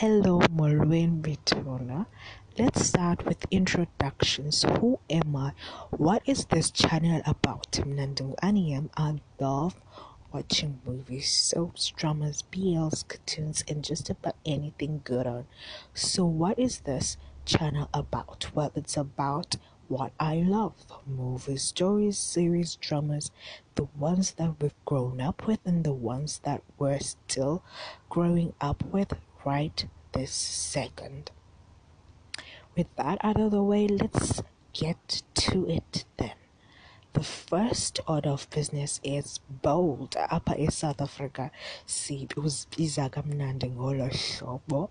Hello, Molwen Bitona. Let's start with introductions. Who am I? What is this channel about? Mnandung Aniyam. I love watching movies, soaps, dramas, BLs, cartoons, and just about anything good on. So, what is this channel about? Well, it's about what I love movies, stories, series, dramas, the ones that we've grown up with, and the ones that we're still growing up with right this second. With that out of the way, let's get to it then. The first order of business is bold. Apha eSouth Africa sibiza kamnandi ngolo hlobo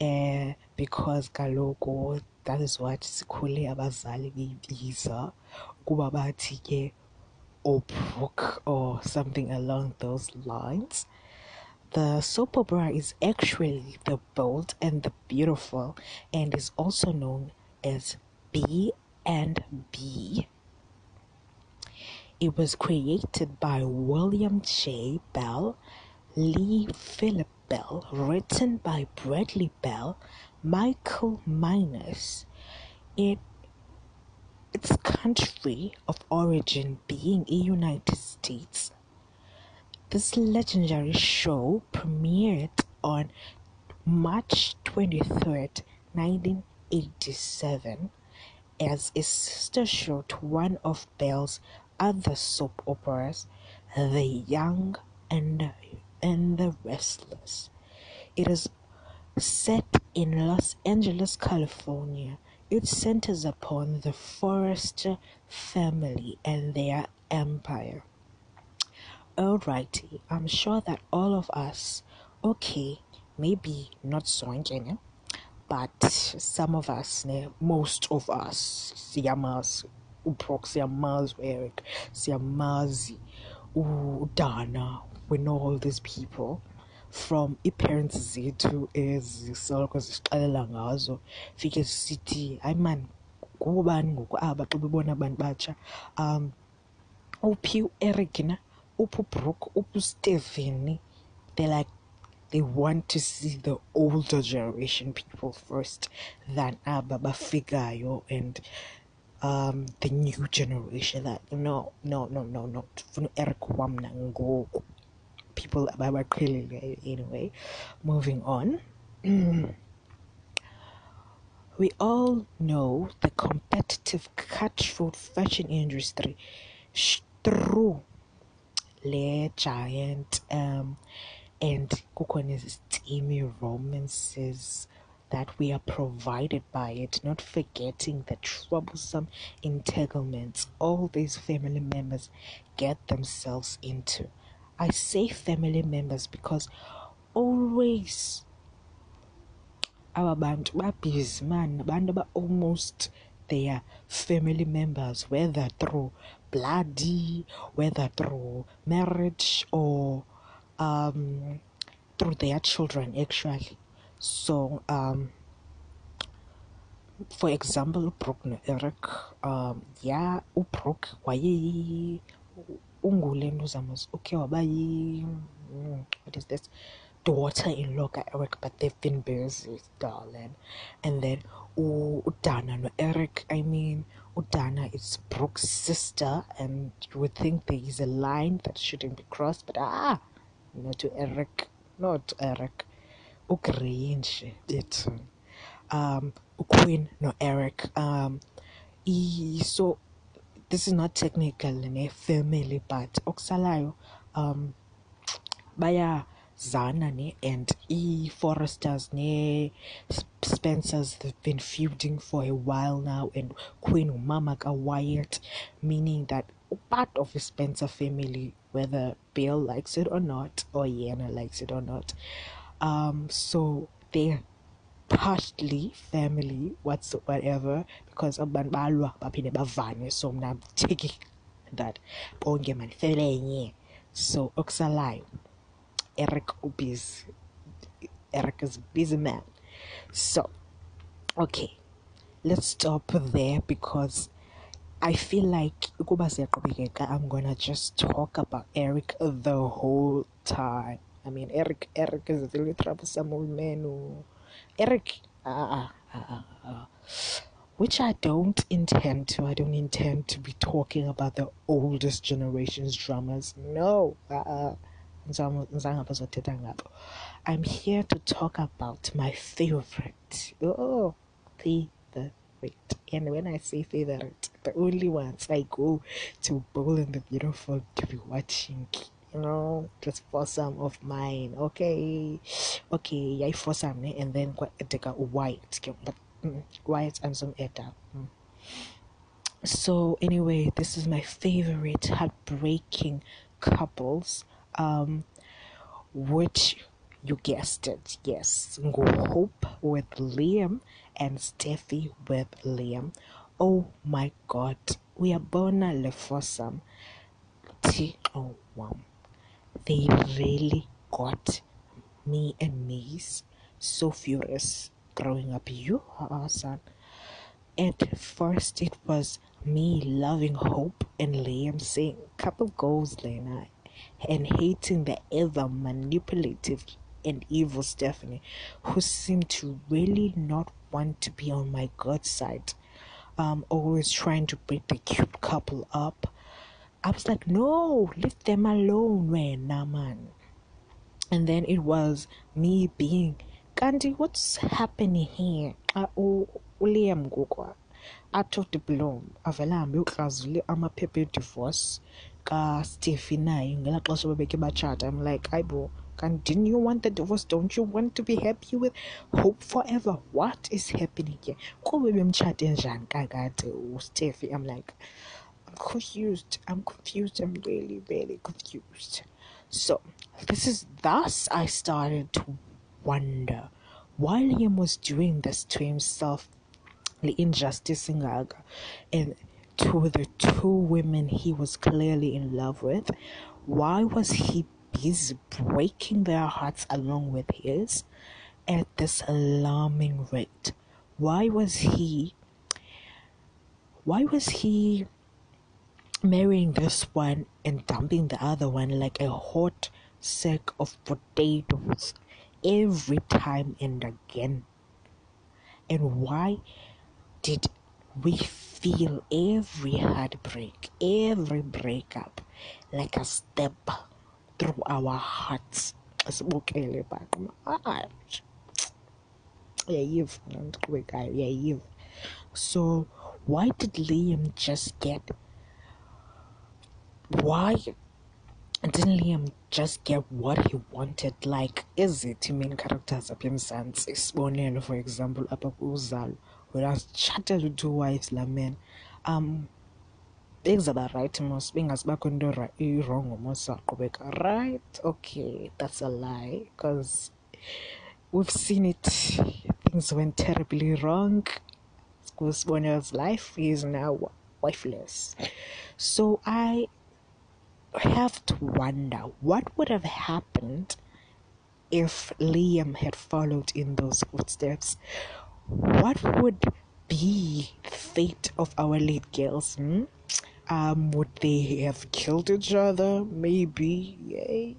eh because kaloku that is what sikhule abazali beyibiza kuba bathi ke obrooke or something along those lines the soap opera is actually the bold and the beautiful and is also known as b and b. It was created by william j. Bell lee phillip bell written by bradley bell Michael Minnis, it its country of origin being the United States. This legendary show premiered on March 23rd, 1987, as a sister show to one of Bell's other soap operas, The Young and, and the Restless. It is Set in Los Angeles, California, it centers upon the Forrester family and their empire. Alrighty, I'm sure that all of us, okay, maybe not so engineer, but some of us, most of us, siyamazi uprox siyamazi eric siyamazi udana we know all these people from i-parents zethu ezisoloko zisixelela ngazo fike sithi hayi man ngobani ngoku aba xa bebona abantu batsha? Um uphi ueric na uphi ubrooke uphi ustephen they like they want to see the older generation people first than aba bafikayo and um the new generation that no no no no no ueric wamna ngoku people clearly anyway. Moving on. We all know the competitive cutthroat fashion industry. Through le giant um and kukhona steamy romances that we are provided by it, not forgetting the troublesome entanglements all these family members get themselves into. I say family members because always our band babhizi man abantu ba almost their family members whether through bloody whether through marriage or um, through their children actually. So um, for example ubrooke no-eric um, yeah ubrooke waye ungule ntozamas okay waba yi mm, what is this? Daughter-in-law ka-eric but they've been busy darling. And then udana no-eric i mean udana is brooke's sister and you would think there is a line that shouldn't be crossed but ah not to eric not eric ugrange it um quinn no eric um so this is not technical in a family but okusalayo um bayazana ne and E. Forresters ne-spencers they've been feuding for a while now and quinn umama ka-wyatt meaning that part of the spencer family whether bill likes it or not or yena likes it or not um so they're partly family whatsoever because abantu balwa baphinde bavane so I'm taking that. Bonke mani family so okusalayo Eric ubusy Eric is busy man so okay let's stop there because I feel like I'm gonna just talk about Eric the whole time. I mean Eric Eric is a really troublesome old man who Eric, uh, uh, uh, which I don't intend to. I don't intend to be talking about the oldest generation's dramas. No. I'm here to talk about my favorite. Oh, favorite. And when I say favorite, the only ones I go to Bold and the Beautiful to be watching you know, just for some of mine. Okay, okay, yeah, for some, and then take a white, but mm, white and some edda. Mm. So anyway, this is my favorite heartbreaking couples. Um, which you guessed it, yes, Hope with Liam and Steffy with Liam. Oh my God, we are born lefosam. T oh wow they really got me and niece so furious growing up. You are son. At first, it was me loving Hope and Liam saying couple goals, Lena, and hating the ever manipulative and evil Stephanie, who seemed to really not want to be on my good side. Um, always trying to break the cute couple up I was like, no, leave them alone, wena man. And then it was me being, Gandhi, what's happening here? uliam ngoku out of the blue ahambe uklazule amaphepha edivorce kastefi naye ngelaa xesha babeke bachata i'm like ayibo and didn't you want the divorce don't you want to be happy with hope forever what is happening here kube bemtshate njani kakade ustefi i'm like confused. I'm confused. I'm really, really confused. So, this is thus I started to wonder why Liam was doing this to himself, the injustice inaga, and to the two women he was clearly in love with. Why was he busy breaking their hearts along with his at this alarming rate? Why was he? Why was he marrying this one and dumping the other one like a hot sack of potatoes every time and again. And why did we feel every heartbreak, every breakup like a step through our hearts? sibukele so why did liam just get why didn't Liam just get what he wanted? Like, is it main characters apha emzantsi isibonelo for example kuzalo whereas chatted with two wives la man um bekuzaba right mos bengazibakho into irongo mos waqhubeka right okay that's a lie because we've seen it. Things went terribly wrong. Sibonel's life he is now wifeless. So i have to wonder what would have happened if Liam had followed in those footsteps. What would be the fate of our lead girls? Hmm? Um, would they have killed each other? Maybe. Yay.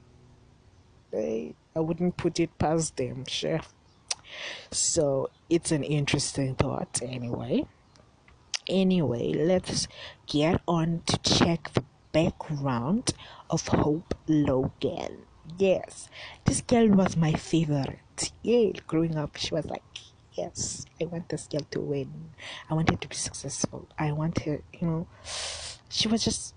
Yay. I wouldn't put it past them, sure. So it's an interesting thought, anyway. Anyway, let's get on to check the background of Hope Logan. Yes, this girl was my favorite. Yeah, growing up, she was like, yes, I want this girl to win. I want her to be successful. I want her, you know, she was just,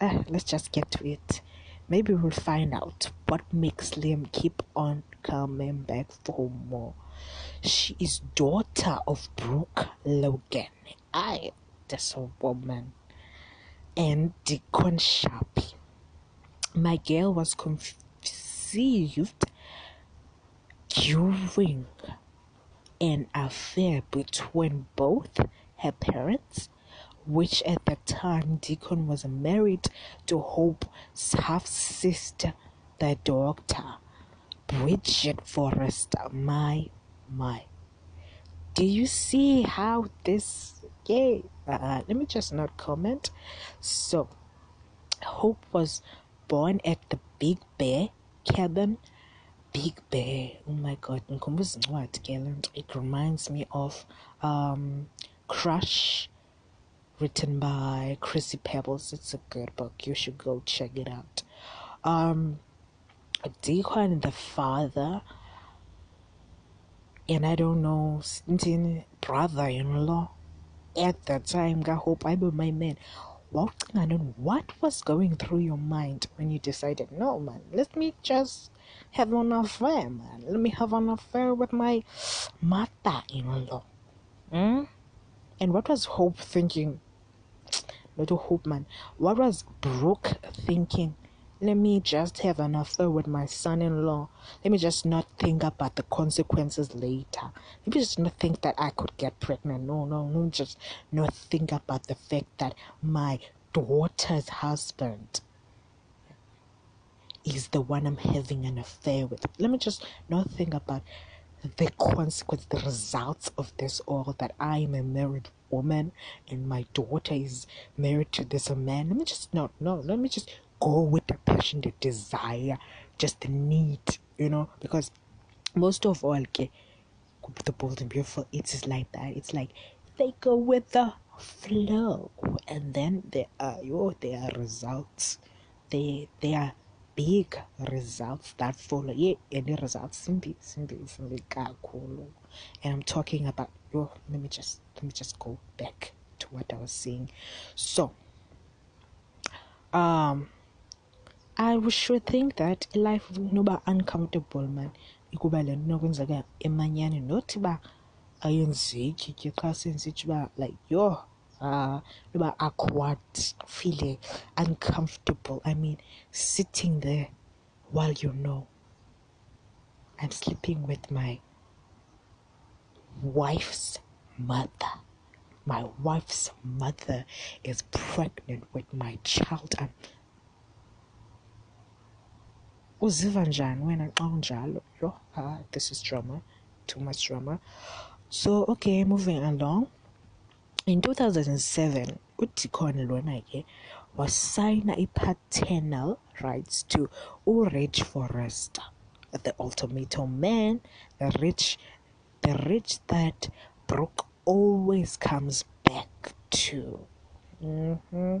uh, let's just get to it. Maybe we'll find out what makes Liam keep on coming back for more. She is daughter of Brooke Logan. I, that's a woman and Deacon Sharpie. My girl was conceived during an affair between both her parents, which at the time Deacon was married to Hope's half sister, the doctor, Bridget Forrester. My, my. Do you see how this Yay! Uh, let me just not comment. So, Hope was born at the Big Bear cabin Big Bear. Oh my god, it reminds me of um, Crush, written by Chrissy Pebbles. It's a good book. You should go check it out. Um, Deacon the father, and I don't know, brother-in-law at that time. I hope I be my man. What was going through your mind when you decided, no, man, let me just have an affair, man. Let me have an affair with my mother-in-law. Hmm? And what was Hope thinking? Not Hope, man. What was Brooke thinking? Let me just have an affair with my son-in-law. Let me just not think about the consequences later. Let me just not think that I could get pregnant. No, no, no. Just not think about the fact that my daughter's husband is the one I'm having an affair with. Let me just not think about the consequence, the results of this all that I am a married woman and my daughter is married to this man. Let me just not no, let me just go with the passion, the desire, just the need, you know, because most of all okay, the bold and beautiful it is like that. It's like they go with the flow and then there are your there are results. They they are big results that follow. Yeah, any results simple, simple, simple kakhulu. And I'm talking about yo, let me just let me just go back to what I was saying. So um I should think that life noba uncomfortable man ikuba le nto nokwenzeka emanyani not uba ayenzeki ke xa senzitsho uba like yo uh, about awkward, feeling uncomfortable. I mean, sitting there while you know I'm sleeping with my wife's mother. My wife's mother is pregnant with my child. And this is drama too much drama so okay moving along in 2007 uDikon lona ke wasayina i-paternal rights to urich Forrester the ultimatum man the rich the rich that Brooke always comes back to mm-hmm.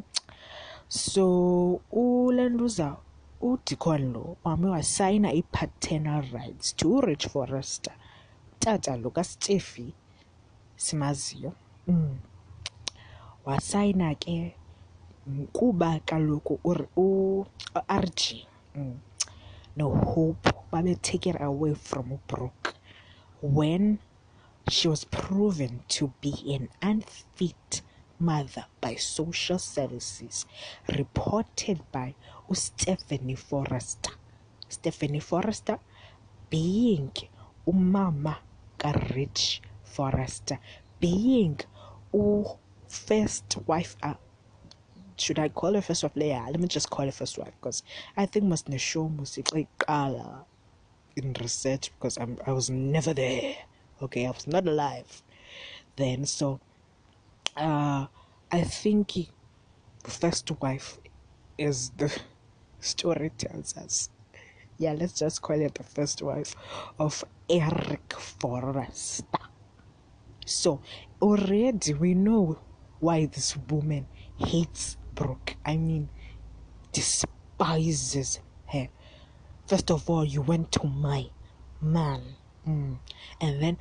so ulanduza uDikon lo wame wasayina i-paternal rights to urich Forrester tata lo kaStefi simaziyo mm. Wasayina ke kuba kaloku u-RJ mm, no-Hope babe taken away from Brooke when she was proven to be an unfit mother by social services reported by uStephanie Forrester. Stephanie Forrester being umama ka-Ridge Forrester being u first wife uh, should I call her first wife? Yeah, let me just call her first wife because I think must show like in research because I'm I was never there. Okay, I was not alive then. So uh I think first wife is the story tells us. Yeah, let's just call it the first wife of Eric Forrester. So already we know why this woman hates Brooke. I mean, despises her. First of all, you went to my man, mm. and then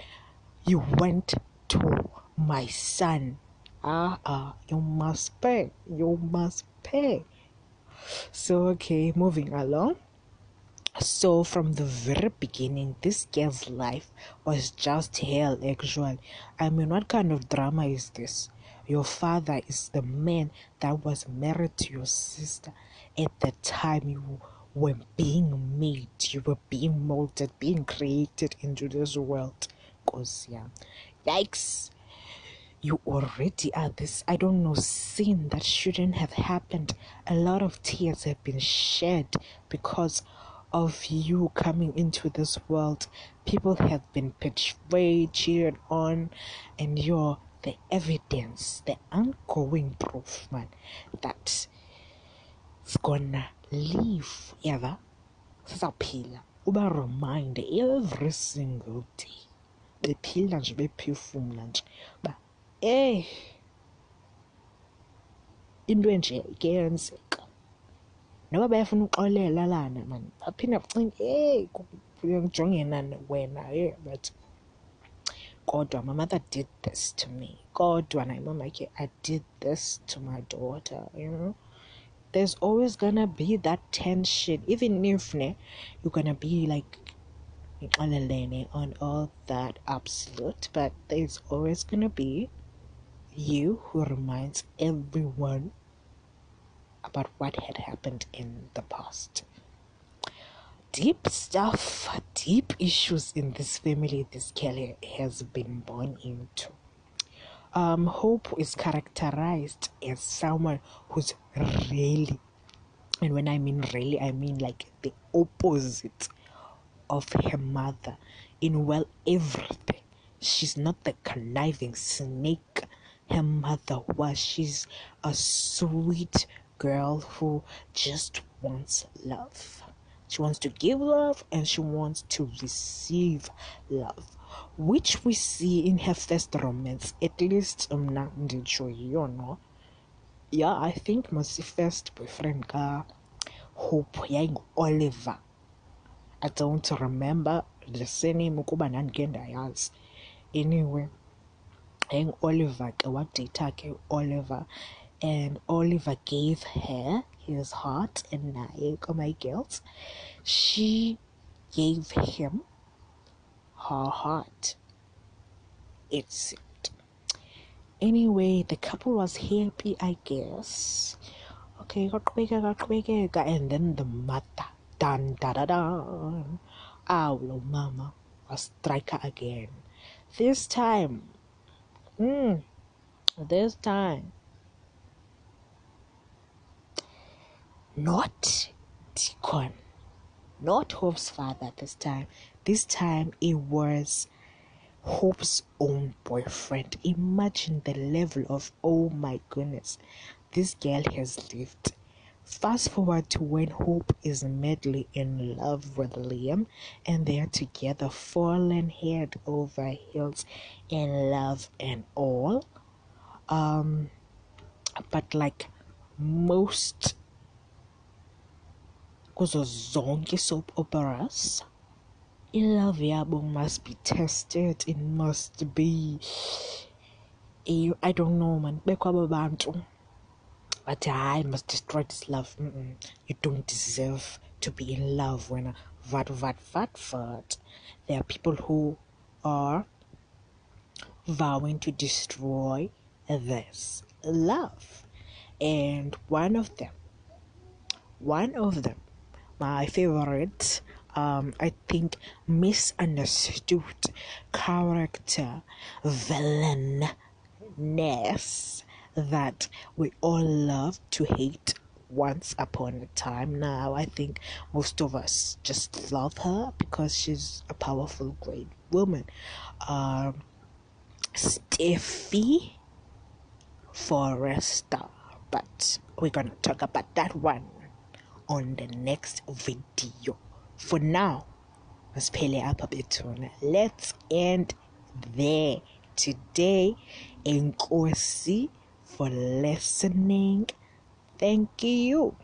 you went to my son. Ah, ah, you must pay. You must pay. So, okay, moving along. So, from the very beginning, this girl's life was just hell, actually. I mean, what kind of drama is this? Your father is the man that was married to your sister at the time you were being made, you were being molded, being created into this world. Cause yeah, yikes. You already are this, I don't know, sin that shouldn't have happened. A lot of tears have been shed because of you coming into this world. People have been betrayed, cheated on, and you're the evidence, the ongoing proof, man, that it's gonna live ever. Sizaphila. uba remind every single day bephila nje bephefumla nje uba eh into enje kuyenzeka noba bayafuna uxolela lana mani baphinde bacinge hey ngijongena wena yeah but kodwa my mother did this to me. Kodwa naye mama ke i did this to my daughter you know. There's always gonna be that tension. Even if ne you're gonna be like on all that absolute but there's always gonna be you who reminds everyone about what had happened in the past deep stuff, deep issues in this family this girl has been born into. Um, Hope is characterized as someone who's really, and when I mean really, I mean like the opposite of her mother in well everything. She's not the conniving snake her mother was. She's a sweet girl who just wants love. She wants to give love and she wants to receive love, which we see in her first romance. At least um, you know. Yeah, I think my first boyfriend ka Hope yang Oliver. I don't remember the surname ukuba ndandike ndayazi. Anyway, yang Oliver ke wadata ke Oliver and Oliver gave her his heart and naye oh my girls. She gave him her heart. It's it anyway the couple was happy i guess. Okay got quicker, got quicker, and then the mother. Dun da da dun our mama was striker again. This time mm, this time not Deacon, not Hope's father this time. This time it was Hope's own boyfriend. Imagine the level of oh my goodness, this girl has lived. Fast forward to when Hope is madly in love with Liam and they're together, falling head over heels in love and all. Um, but like most kuzo zonke soap operas ilove yabo must be tested. It must be. I don't know man. Bekho aba bantu. But I must destroy this love. Mm -mm. you don't deserve to be in love when vat vat vat vat there are people who are vowing to destroy this love. And one of them one of them my favorite um, I think misunderstood character villainess that we all love to hate once upon a time now. I think most of us just love her because she's a powerful great woman. Um Steffy Forrester but we're gonna talk about that one on the next video. For now, masipele apha. Let's end there today. Enkosi for listening. Thank you.